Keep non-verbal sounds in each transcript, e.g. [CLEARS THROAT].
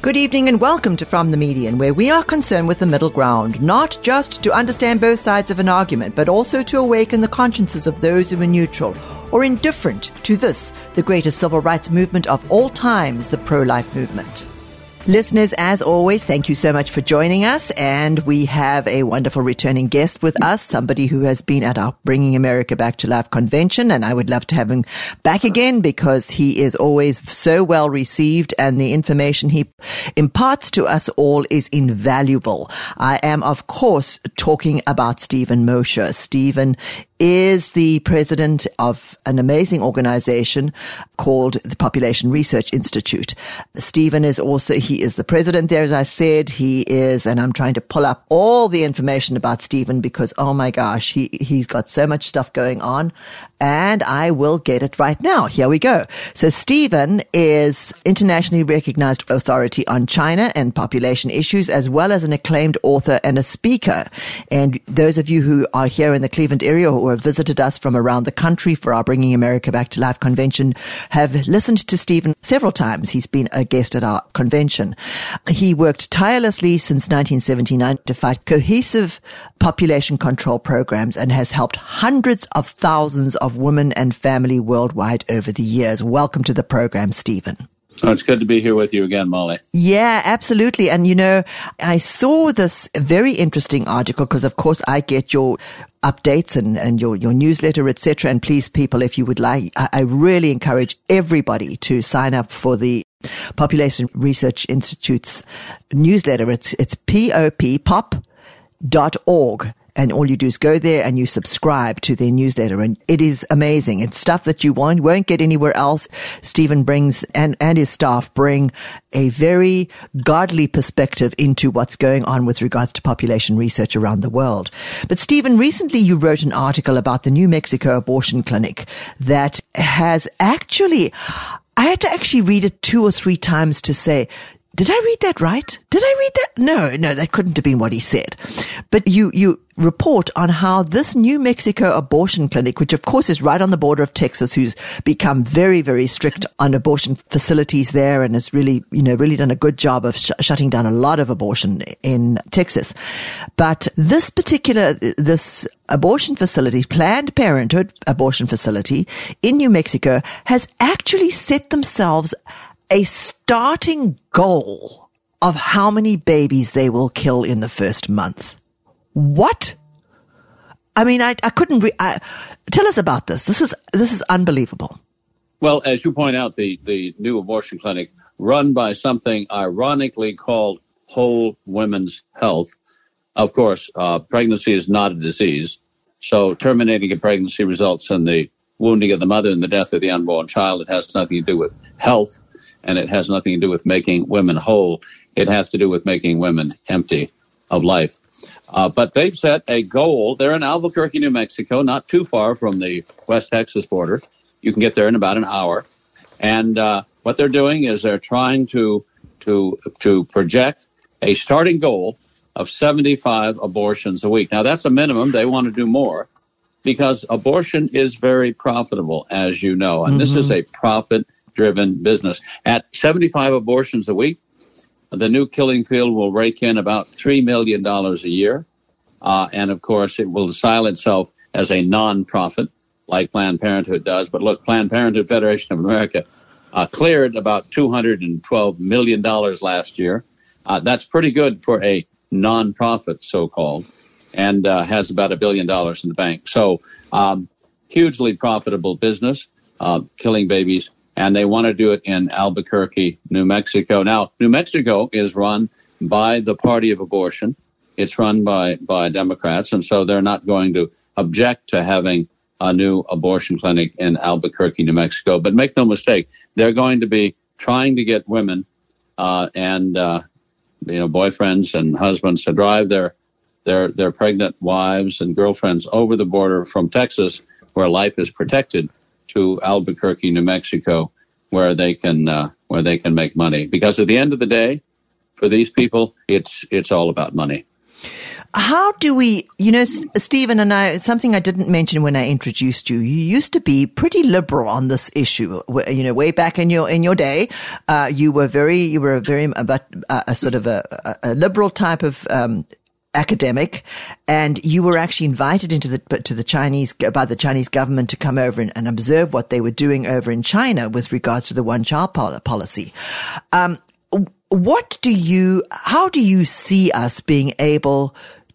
Good evening and welcome to From the Median, where we are concerned with the middle ground, not just to understand both sides of an argument, but also to awaken the consciences of those who are neutral or indifferent to this, the greatest civil rights movement of all times, the pro life movement. Listeners, as always, thank you so much for joining us. And we have a wonderful returning guest with us, somebody who has been at our Bringing America Back to Life convention. And I would love to have him back again because he is always so well received and the information he imparts to us all is invaluable. I am, of course, talking about Steven Mosher. Steven is the president of an amazing organization called the Population Research Institute. Steven is also, he is the president there, as I said. He is, and I'm trying to pull up all the information about Steven because, oh my gosh, he, he's got so much stuff going on and I will get it right now. Here we go. So Steven is internationally recognized authority on China and population issues, as well as an acclaimed author and a speaker. And those of you who are here in the Cleveland area or have visited us from around the country for our Bringing America Back to Life convention have listened to Steven several times. He's been a guest at our convention. He worked tirelessly since 1979 to fight cohesive population control programs and has helped hundreds of thousands of women and family worldwide over the years. Welcome to the program, Steven. Oh, it's good to be here with you again, Molly. Yeah, absolutely. And you know, I saw this very interesting article because of course I get your updates and, and your, your newsletter, etc. And please, people, if you would like, I, I really encourage everybody to sign up for the Population Research Institute's newsletter. It's, it's pop, pop.org and all you do is go there and you subscribe to their newsletter and it is amazing. It's stuff that you won't, won't get anywhere else. Steven brings and, and his staff bring a very godly perspective into what's going on with regards to population research around the world. But Steven, recently you wrote an article about the New Mexico abortion clinic that has actually, I had to actually read it two or three times to say, did I read that right? Did I read that? No, no, that couldn't have been what he said. But you, you report on how this New Mexico abortion clinic, which of course is right on the border of Texas, who's become very, very strict on abortion facilities there and has really, you know, really done a good job of sh- shutting down a lot of abortion in Texas. But this particular, this abortion facility, Planned Parenthood abortion facility in New Mexico has actually set themselves a starting goal of how many babies they will kill in the first month. What? I mean, I, I couldn't re- I, tell us about this. This is, this is unbelievable. Well, as you point out, the, the new abortion clinic run by something ironically called Whole Women's Health. Of course, uh, pregnancy is not a disease. So terminating a pregnancy results in the wounding of the mother and the death of the unborn child. It has nothing to do with health and it has nothing to do with making women whole. It has to do with making women empty of life. Uh, but they've set a goal. They're in Albuquerque, New Mexico, not too far from the West Texas border. You can get there in about an hour. And uh, what they're doing is they're trying to to to project a starting goal of 75 abortions a week. Now that's a minimum. They want to do more because abortion is very profitable, as you know, and mm-hmm. this is mm-hmm. a profit driven business. At 75 abortions a week, the new killing field will rake in about $3 million a year. Uh, and of course, it will style itself as a non-profit like Planned Parenthood does. But look, Planned Parenthood Federation of America uh, cleared about $212 million last year. Uh, that's pretty good for a non-profit, so-called, and uh, has about a billion dollars in the bank. So, um, hugely profitable business, uh, killing babies and they want to do it in Albuquerque, New Mexico. Now, New Mexico is run by the party of abortion. It's run by, by Democrats, and so they're not going to object to having a new abortion clinic in Albuquerque, New Mexico. But make no mistake, they're going to be trying to get women uh, and uh, you know, boyfriends and husbands to drive their their their pregnant wives and girlfriends over the border from Texas, where life is protected, to Albuquerque, New Mexico, where they can uh, where they can make money. Because at the end of the day, for these people, it's it's all about money. How do we, you know, Steven and I, something I didn't mention when I introduced you, you used to be pretty liberal on this issue. You know, way back in your, in your day, uh, you were very, you were a very, a, a sort of a, a liberal type of, um, academic, and you were actually invited into the to the Chinese by the Chinese government to come over and, and observe what they were doing over in China with regards to the one child policy. Um, what do you? How do you see us being able?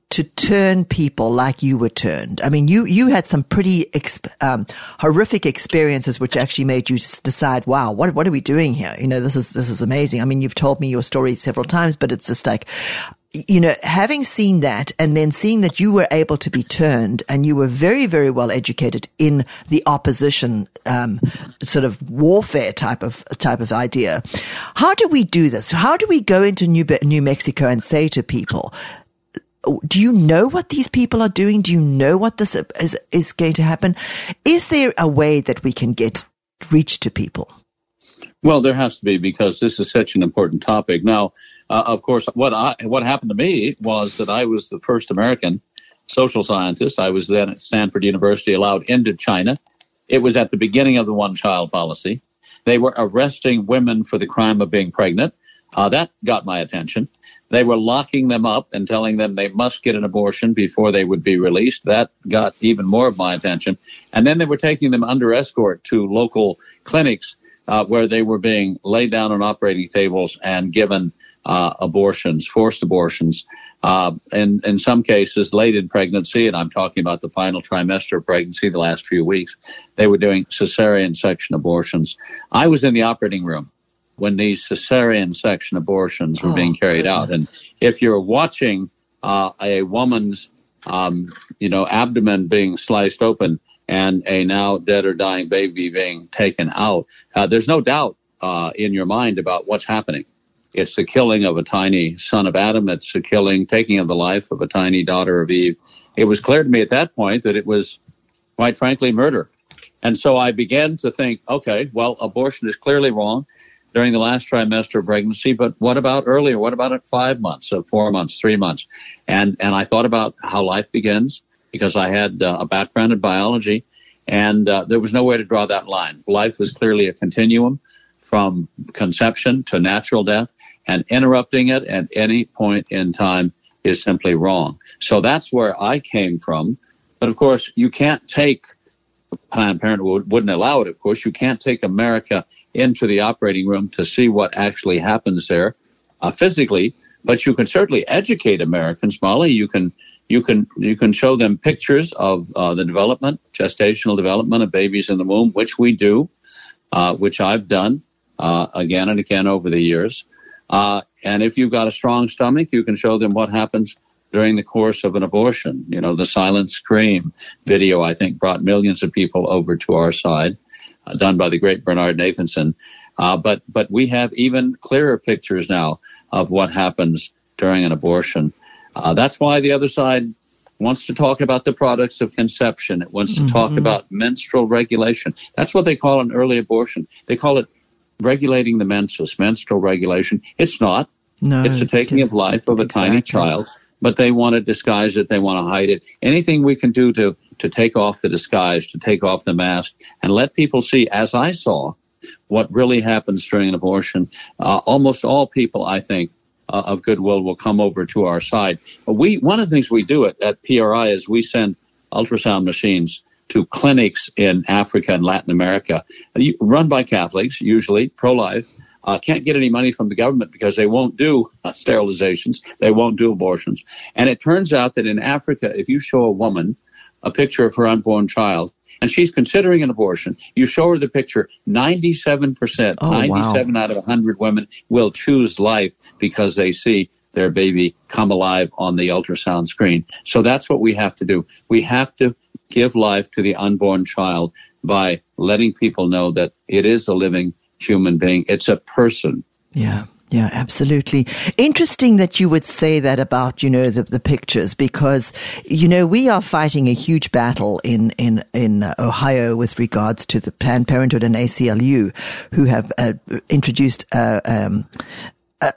to turn people like you were turned. I mean, you, you had some pretty exp- um, horrific experiences, which actually made you decide, wow, what, what are we doing here? You know, this is, this is amazing. I mean, you've told me your story several times, but it's just like, you know, having seen that and then seeing that you were able to be turned and you were very, very well educated in the opposition, um, sort of warfare type of, type of idea. How do we do this? How do we go into New, New Mexico and say to people, do you know what these people are doing? Do you know what this is, is going to happen? Is there a way that we can get reach to people? Well, there has to be because this is such an important topic. Now, uh, of course, what I, what happened to me was that I was the first American social scientist. I was then at Stanford University allowed into China. It was at the beginning of the one child policy. They were arresting women for the crime of being pregnant. Uh, that got my attention. They were locking them up and telling them they must get an abortion before they would be released. That got even more of my attention. And then they were taking them under escort to local clinics uh, where they were being laid down on operating tables and given uh, abortions, forced abortions, uh, and in some cases late in pregnancy, and I'm talking about the final trimester of pregnancy, the last few weeks, they were doing cesarean section abortions. I was in the operating room when these cesarean section abortions were oh, being carried out, and if you're watching uh, a woman's, um, you know, abdomen being sliced open and a now dead or dying baby being taken out, uh, there's no doubt uh, in your mind about what's happening. It's the killing of a tiny son of Adam. It's the killing, taking of the life of a tiny daughter of Eve. It was clear to me at that point that it was, quite frankly, murder. And so I began to think, okay, well, abortion is clearly wrong during the last trimester of pregnancy, but what about earlier? What about at five months, at four months, three months? And, and I thought about how life begins because I had uh, a background in biology and uh, there was no way to draw that line. Life was clearly a continuum from conception to natural death and interrupting it at any point in time is simply wrong. So that's where I came from. But of course, you can't take Planned Parenthood wouldn't allow it. Of course, you can't take America into the operating room to see what actually happens there uh, physically, but you can certainly educate Americans, Molly. You can you can you can show them pictures of uh, the development, gestational development of babies in the womb, which we do, uh, which I've done uh, again and again over the years. Uh, and if you've got a strong stomach, you can show them what happens during the course of an abortion. You know, the silent scream video, I think, brought millions of people over to our side, uh, done by the great Bernard Nathanson. Uh, but, but we have even clearer pictures now of what happens during an abortion. Uh, that's why the other side wants to talk about the products of conception. It wants to mm-hmm. talk about menstrual regulation. That's what they call an early abortion. They call it regulating the menses, menstrual regulation. It's not. No, it's the taking of life of a exactly. tiny child, but they want to disguise it. They want to hide it. Anything we can do to, to take off the disguise, to take off the mask and let people see, as I saw, what really happens during an abortion. Uh, almost all people, I think, uh, of goodwill will come over to our side. We, one of the things we do at, at PRI is we send ultrasound machines to clinics in Africa and Latin America, run by Catholics, usually pro-life. Uh, can't get any money from the government because they won't do uh, sterilizations, they won't do abortions. And it turns out that in Africa, if you show a woman a picture of her unborn child, and she's considering an abortion, you show her the picture, 97%, oh, 97 wow. out of 100 women will choose life because they see their baby come alive on the ultrasound screen. So that's what we have to do. We have to give life to the unborn child by letting people know that it is a living human being. It's a person. Yeah. Yeah, absolutely. Interesting that you would say that about, you know, the, the pictures because, you know, we are fighting a huge battle in, in, in Ohio with regards to the Planned Parenthood and ACLU who have uh, introduced uh, um,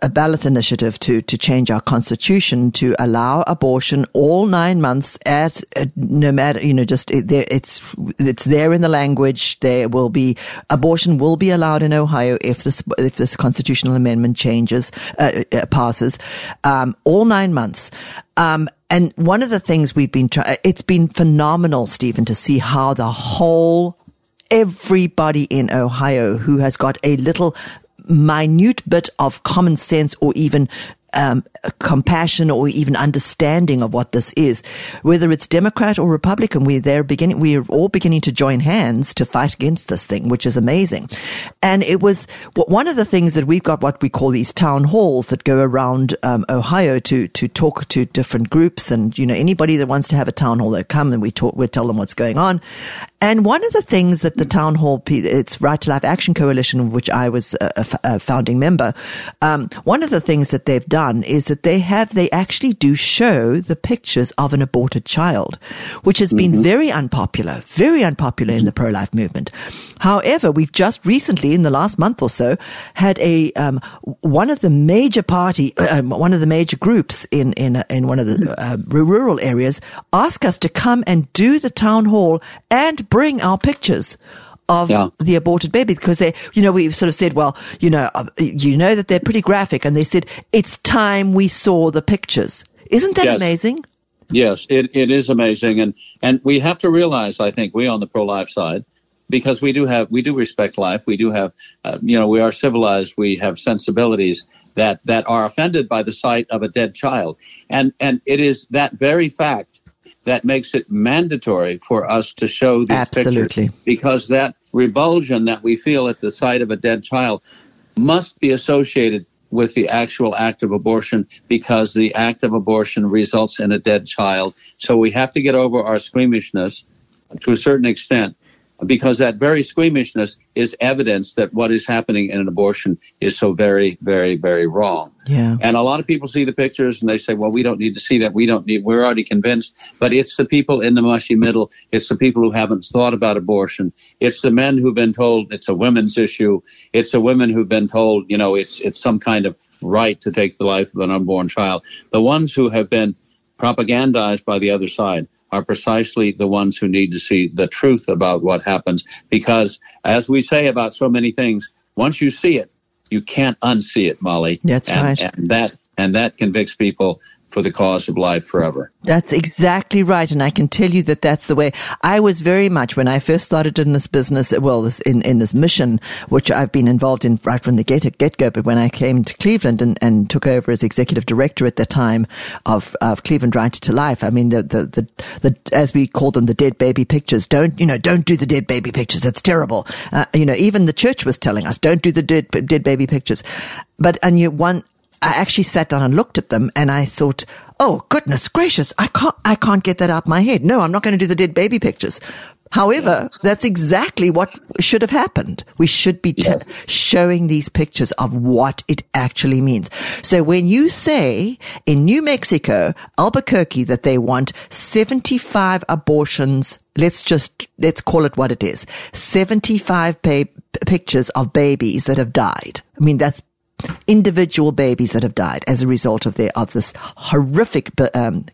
a ballot initiative to to change our constitution to allow abortion all nine months at no matter you know just it, there, it's it's there in the language. There will be abortion will be allowed in Ohio if this if this constitutional amendment changes uh, uh, passes um, all nine months. Um, and one of the things we've been trying it's been phenomenal Steven to see how the whole everybody in Ohio who has got a little minute bit of common sense or even um, compassion or even understanding of what this is, whether it's Democrat or Republican, we they're beginning, we are all beginning to join hands to fight against this thing, which is amazing. And it was one of the things that we've got what we call these town halls that go around um, Ohio to to talk to different groups, and you know anybody that wants to have a town hall, they come and we talk, we tell them what's going on. And one of the things that the town hall, it's Right to Life Action Coalition, of which I was a, a founding member, um, one of the things that they've done is that they have, they actually do show the pictures of an aborted child, which has been mm-hmm. very unpopular, very unpopular in the pro-life movement. However, we've just recently, in the last month or so, had a um, one of the major party, [CLEARS THROAT] um, one of the major groups in in in one of the uh, rural areas ask us to come and do the town hall and bring our pictures of yeah. the aborted baby because they, you know, we sort of said, well, you know, uh, you know that they're pretty graphic, and they said it's time we saw the pictures. Isn't that yes. amazing? Yes, it, it is amazing, and and we have to realize, I think, we on the pro life side, because we do have we do respect life, we do have, uh, you know, we are civilized, we have sensibilities that that are offended by the sight of a dead child, and and it is that very fact that makes it mandatory for us to show these Absolutely. pictures because that revulsion that we feel at the sight of a dead child must be associated with the actual act of abortion because the act of abortion results in a dead child. So we have to get over our squeamishness to a certain extent because that very squeamishness is evidence that what is happening in an abortion is so very, very, very wrong. Yeah. And a lot of people see the pictures and they say, well, we don't need to see that. We don't need, we're already convinced. But it's the people in the mushy middle. It's the people who haven't thought about abortion. It's the men who've been told it's a women's issue. It's the women who've been told, you know, it's, it's some kind of right to take the life of an unborn child. The ones who have been propagandized by the other side are precisely the ones who need to see the truth about what happens. Because as we say about so many things, once you see it, you can't unsee it, Molly. That's and, right. And that, and that convicts people for the cause of life forever. That's exactly right. And I can tell you that that's the way I was very much when I first started in this business, well, this, in, in this mission, which I've been involved in right from the get, get go. But when I came to Cleveland and, and took over as executive director at the time of, of Cleveland Right to Life, I mean, the, the, the, the, as we call them, the dead baby pictures, don't, you know, don't do the dead baby pictures. It's terrible. Uh, you know, even the church was telling us, don't do the dead, dead baby pictures. But, and you, one, I actually sat down and looked at them and I thought, oh goodness gracious, I can't, I can't get that out of my head. No, I'm not going to do the dead baby pictures. However, that's exactly what should have happened. We should be t- showing these pictures of what it actually means. So when you say in New Mexico, Albuquerque, that they want 75 abortions, let's just, let's call it what it is. 75 pa- pictures of babies that have died. I mean, that's individual babies that have died as a result of their of this horrific um,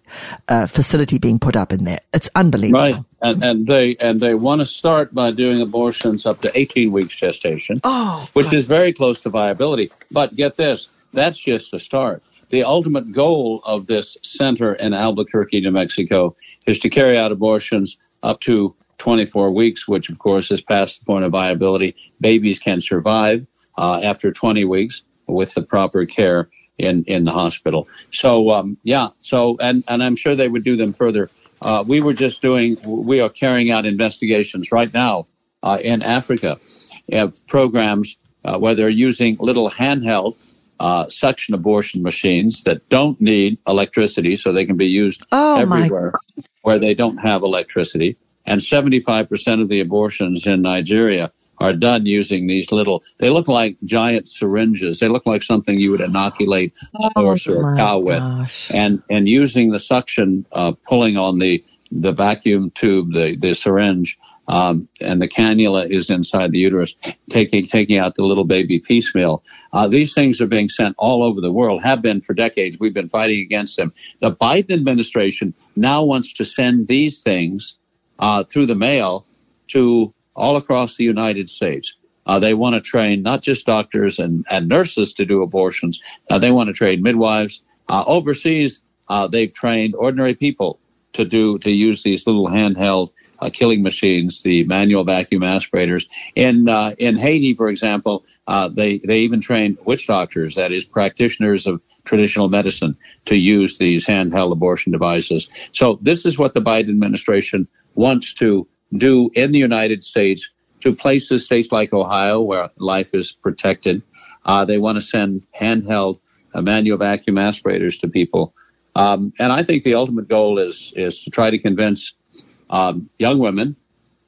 uh, facility being put up in there. It's unbelievable. Right, and, and they and they want to start by doing abortions up to 18 weeks gestation, oh, which God. is very close to viability. But get this, that's just a start. The ultimate goal of this center in Albuquerque, New Mexico, is to carry out abortions up to 24 weeks, which of course is past the point of viability. Babies can survive uh, after 20 weeks with the proper care in, in the hospital. So, um, yeah, so, and, and I'm sure they would do them further. Uh, we were just doing, we are carrying out investigations right now, uh, in Africa of programs, uh, where they're using little handheld, uh, suction abortion machines that don't need electricity, so they can be used oh, everywhere where they don't have electricity. And 75% of the abortions in Nigeria are done using these little, they look like giant syringes. They look like something you would inoculate a horse Oh, or a cow with. And, and using the suction, uh, pulling on the, the vacuum tube, the, the syringe, um, and the cannula is inside the uterus, taking, taking out the little baby piecemeal. Uh, these things are being sent all over the world, have been for decades. We've been fighting against them. The Biden administration now wants to send these things, uh, through the mail to all across the United States. Uh, they want to train not just doctors and, and nurses to do abortions. Uh, they want to train midwives. Uh, overseas, uh, they've trained ordinary people to do to use these little handheld uh, killing machines, the manual vacuum aspirators. In uh, in Haiti, for example, they they even train witch doctors, that is, practitioners of traditional medicine, to use these handheld abortion devices. So this is what the Biden administration wants to do in the United States to places, states like Ohio, where life is protected. Uh, they want to send handheld uh, manual vacuum aspirators to people. Um, and I think the ultimate goal is is to try to convince um, young women,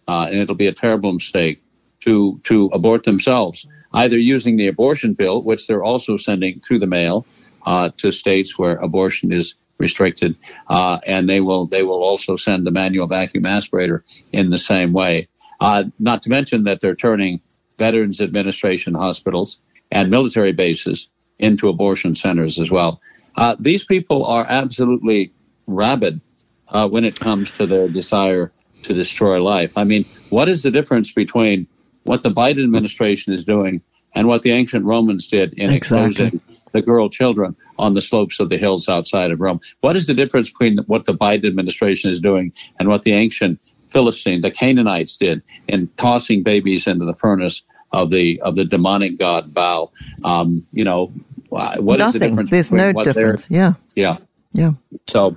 uh, and it'll be a terrible mistake, to to abort themselves, either using the abortion pill, which they're also sending through the mail uh, to states where abortion is restricted, uh, and they will they will also send the manual vacuum aspirator in the same way. Uh, not to mention that they're turning Veterans Administration hospitals and military bases into abortion centers as well. Uh, these people are absolutely rabid uh, when it comes to their desire to destroy life. I mean, what is the difference between what the Biden administration is doing and what the ancient Romans did in Exactly. exposing the girl children on the slopes of the hills outside of Rome? What is the difference between what the Biden administration is doing and what the ancient Philistine, the Canaanites did in tossing babies into the furnace of the of the demonic god Baal? Um, you know, wh- what is the difference? There's between no difference. Yeah. Yeah. Yeah. So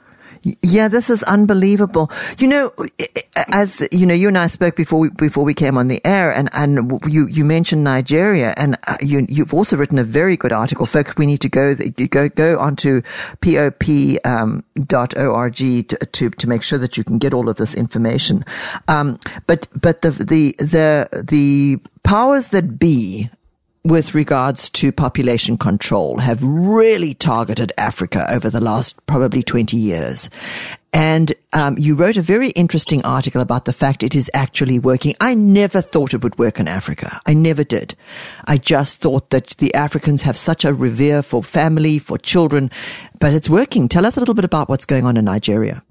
Yeah, this is unbelievable. You know, as you know, you and I spoke before we, before we came on the air, and and you you mentioned Nigeria, and uh, you you've also written a very good article. Folks, we need to go go go onto pop um, to, to to make sure that you can get all of this information. Um, but but the the the the powers that be with regards to population control have really targeted Africa over the last probably 20 years. And um, you wrote a very interesting article about the fact it is actually working. I never thought it would work in Africa. I never did. I just thought that the Africans have such a revere for family, for children, but it's working. Tell us a little bit about what's going on in Nigeria.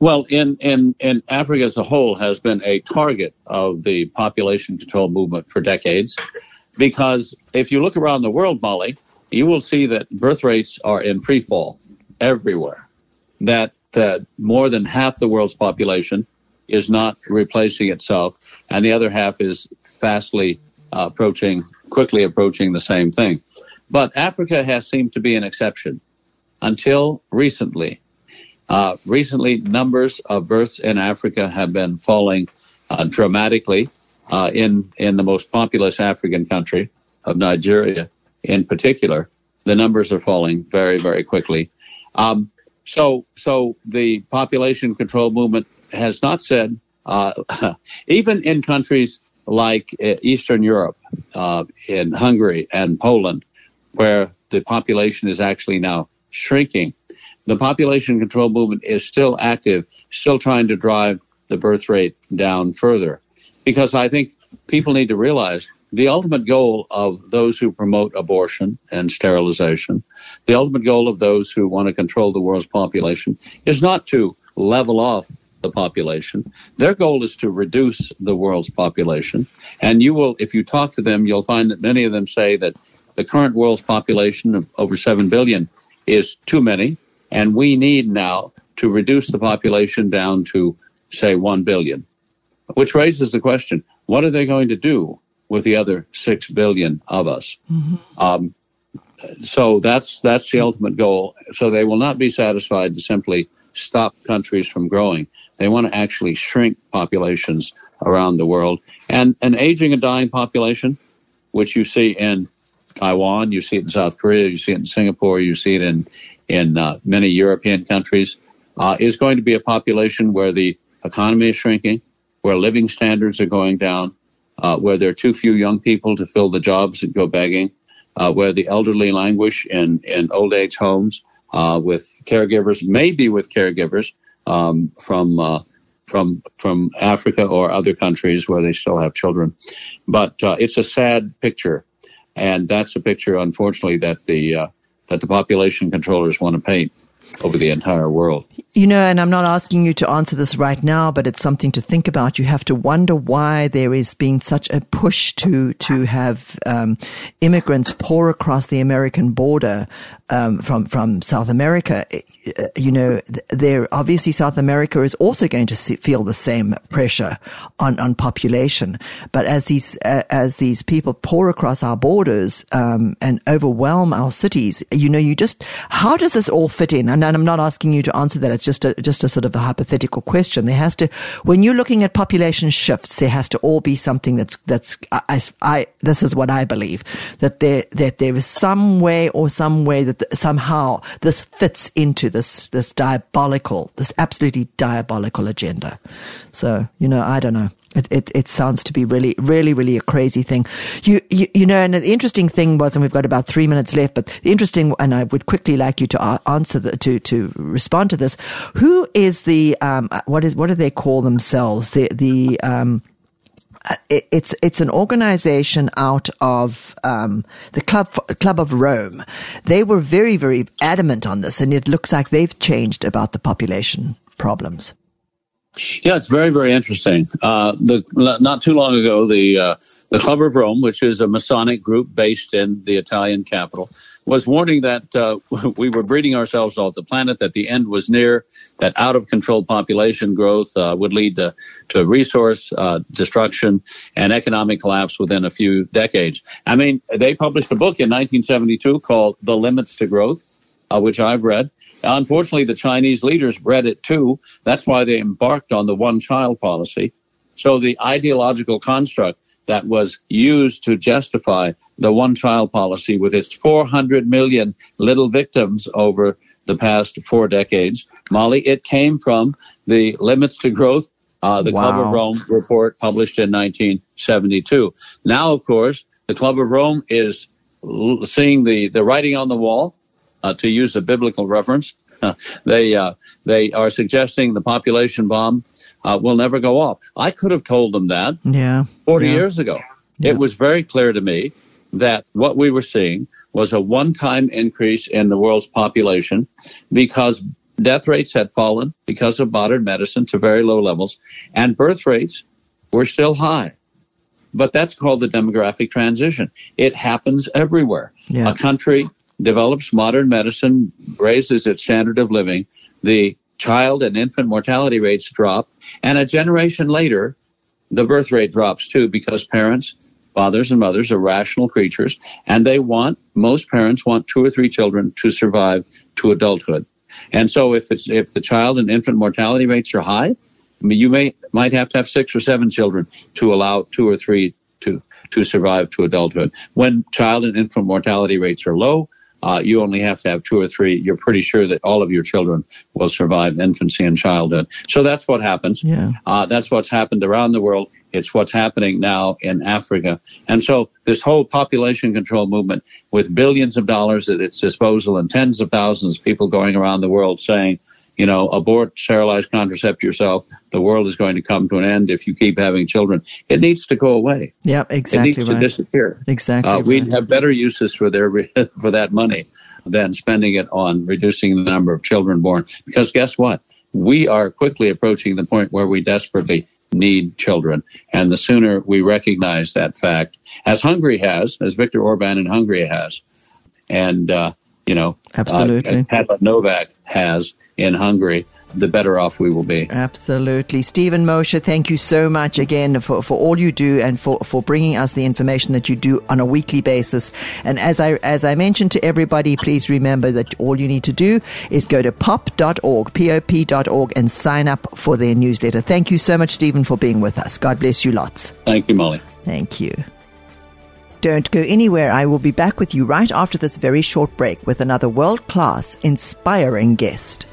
Well, in, in, in Africa as a whole has been a target of the population control movement for decades. Because if you look around the world, Molly, you will see that birth rates are in free fall everywhere. That, that more than half the world's population is not replacing itself, and the other half is fastly uh, approaching, quickly approaching the same thing. But Africa has seemed to be an exception until recently. Uh, recently, numbers of births in Africa have been falling uh, dramatically. Uh, in in the most populous African country of Nigeria, in particular, the numbers are falling very very quickly. Um, so so the population control movement has not said uh, [LAUGHS] even in countries like uh, Eastern Europe, uh, in Hungary and Poland, where the population is actually now shrinking the population control movement is still active, still trying to drive the birth rate down further. Because I think people need to realize the ultimate goal of those who promote abortion and sterilization, the ultimate goal of those who want to control the world's population is not to level off the population. Their goal is to reduce the world's population. And you will, if you talk to them, you'll find that many of them say that the current world's population of over 7 billion is too many and we need now to reduce the population down to, say, 1 billion. Which raises the question, what are they going to do with the other 6 billion of us? Um, so that's, that's the ultimate goal. So they will not be satisfied to simply stop countries from growing. They want to actually shrink populations around the world. And an aging and dying population, which you see in Taiwan, you see it in South Korea, you see it in Singapore, you see it in in uh, many European countries, uh, is going to be a population where the economy is shrinking, where living standards are going down, uh, where there are too few young people to fill the jobs that go begging, uh, where the elderly languish in, in old age homes uh, with caregivers, maybe with caregivers um, from uh, from from Africa or other countries where they still have children. But uh, it's a sad picture, and that's a picture, unfortunately, that the uh, that the population controllers want to paint over the entire world. You know, and I'm not asking you to answer this right now, but it's something to think about. You have to wonder why there is being such a push to to have um, immigrants pour across the American border um, from from South America. Uh, you know, there obviously South America is also going to see, feel the same pressure on on population. But as these uh, as these people pour across our borders um, and overwhelm our cities, you know, you just how does this all fit in? And, I'm not asking you to answer that. It's just a just a sort of a hypothetical question. There has to when you're looking at population shifts, there has to all be something that's that's I, I this is what I believe that there that there is some way or some way that the, somehow this fits into this this diabolical, this absolutely diabolical agenda. So you know, I don't know. It, it, it sounds to be really, really, really a crazy thing. You, you, you know, and the interesting thing was, and we've got about three minutes left, but the interesting, and I would quickly like you to answer the, to, to respond to this. Who is the, um, what is, what do they call themselves? The, the, um, uh, it's it's an organization out of um, the club Club of Rome. They were very very adamant on this, and it looks like they've changed about the population problems. Yeah, it's very, very interesting. Uh, the not too long ago, the uh, the Club of Rome, which is a Masonic group based in the Italian capital, was warning that uh, [LAUGHS] we were breeding ourselves off the planet, that the end was near, that out of control population growth uh, would lead to, to resource uh, destruction and economic collapse within a few decades. I mean, they published a book in 1972 called The Limits to Growth uh, which I've read. Unfortunately, the Chinese leaders read it too. That's why they embarked on the one child policy. So the ideological construct that was used to justify the one child policy with its 400 million little victims over the past four decades, Molly, it came from the limits to growth, uh, the wow. Club of Rome report published in 1972. Now, of course, the Club of Rome is seeing the, the writing on the wall uh, to use a biblical reference. [LAUGHS] they uh, they are suggesting the population bomb uh, will never go off. I could have told them that yeah. 40 yeah. years ago. Yeah. It was very clear to me that what we were seeing was a one-time increase in the world's population because death rates had fallen because of modern medicine to very low levels and birth rates were still high. But that's called the demographic transition. It happens everywhere. Yeah. A country develops modern medicine, raises its standard of living, the child and infant mortality rates drop, and a generation later, the birth rate drops too because parents, fathers and mothers are rational creatures and they want, most parents want two or three children to survive to adulthood. And so if it's, if the child and infant mortality rates are high, you may, might have to have six or seven children to allow two or three to, to survive to adulthood. When child and infant mortality rates are low, uh, you only have to have two or three. You're pretty sure that all of your children will survive infancy and childhood. So that's what happens. Yeah. Uh, that's what's happened around the world. It's what's happening now in Africa. And so this whole population control movement with billions of dollars at its disposal and tens of thousands of people going around the world saying, you know, abort, sterilize, contracept yourself. The world is going to come to an end if you keep having children. It needs to go away. Yep, exactly. It needs right. to disappear. Exactly. Uh, right. We'd have better uses for their [LAUGHS] for that money than spending it on reducing the number of children born. Because guess what? We are quickly approaching the point where we desperately need children. And the sooner we recognize that fact, as Hungary has, as Viktor Orban in Hungary has, and, uh, you know, absolutely, uh, Novak has in Hungary, the better off we will be. Absolutely. Steven Mosher, thank you so much again for, for all you do and for, for bringing us the information that you do on a weekly basis. And as I, as I mentioned to everybody, please remember that all you need to do is go to pop.org, pop.org and sign up for their newsletter. Thank you so much, Steven, for being with us. God bless you lots. Thank you, Molly. Thank you. Don't go anywhere. I will be back with you right after this very short break with another world class, inspiring guest.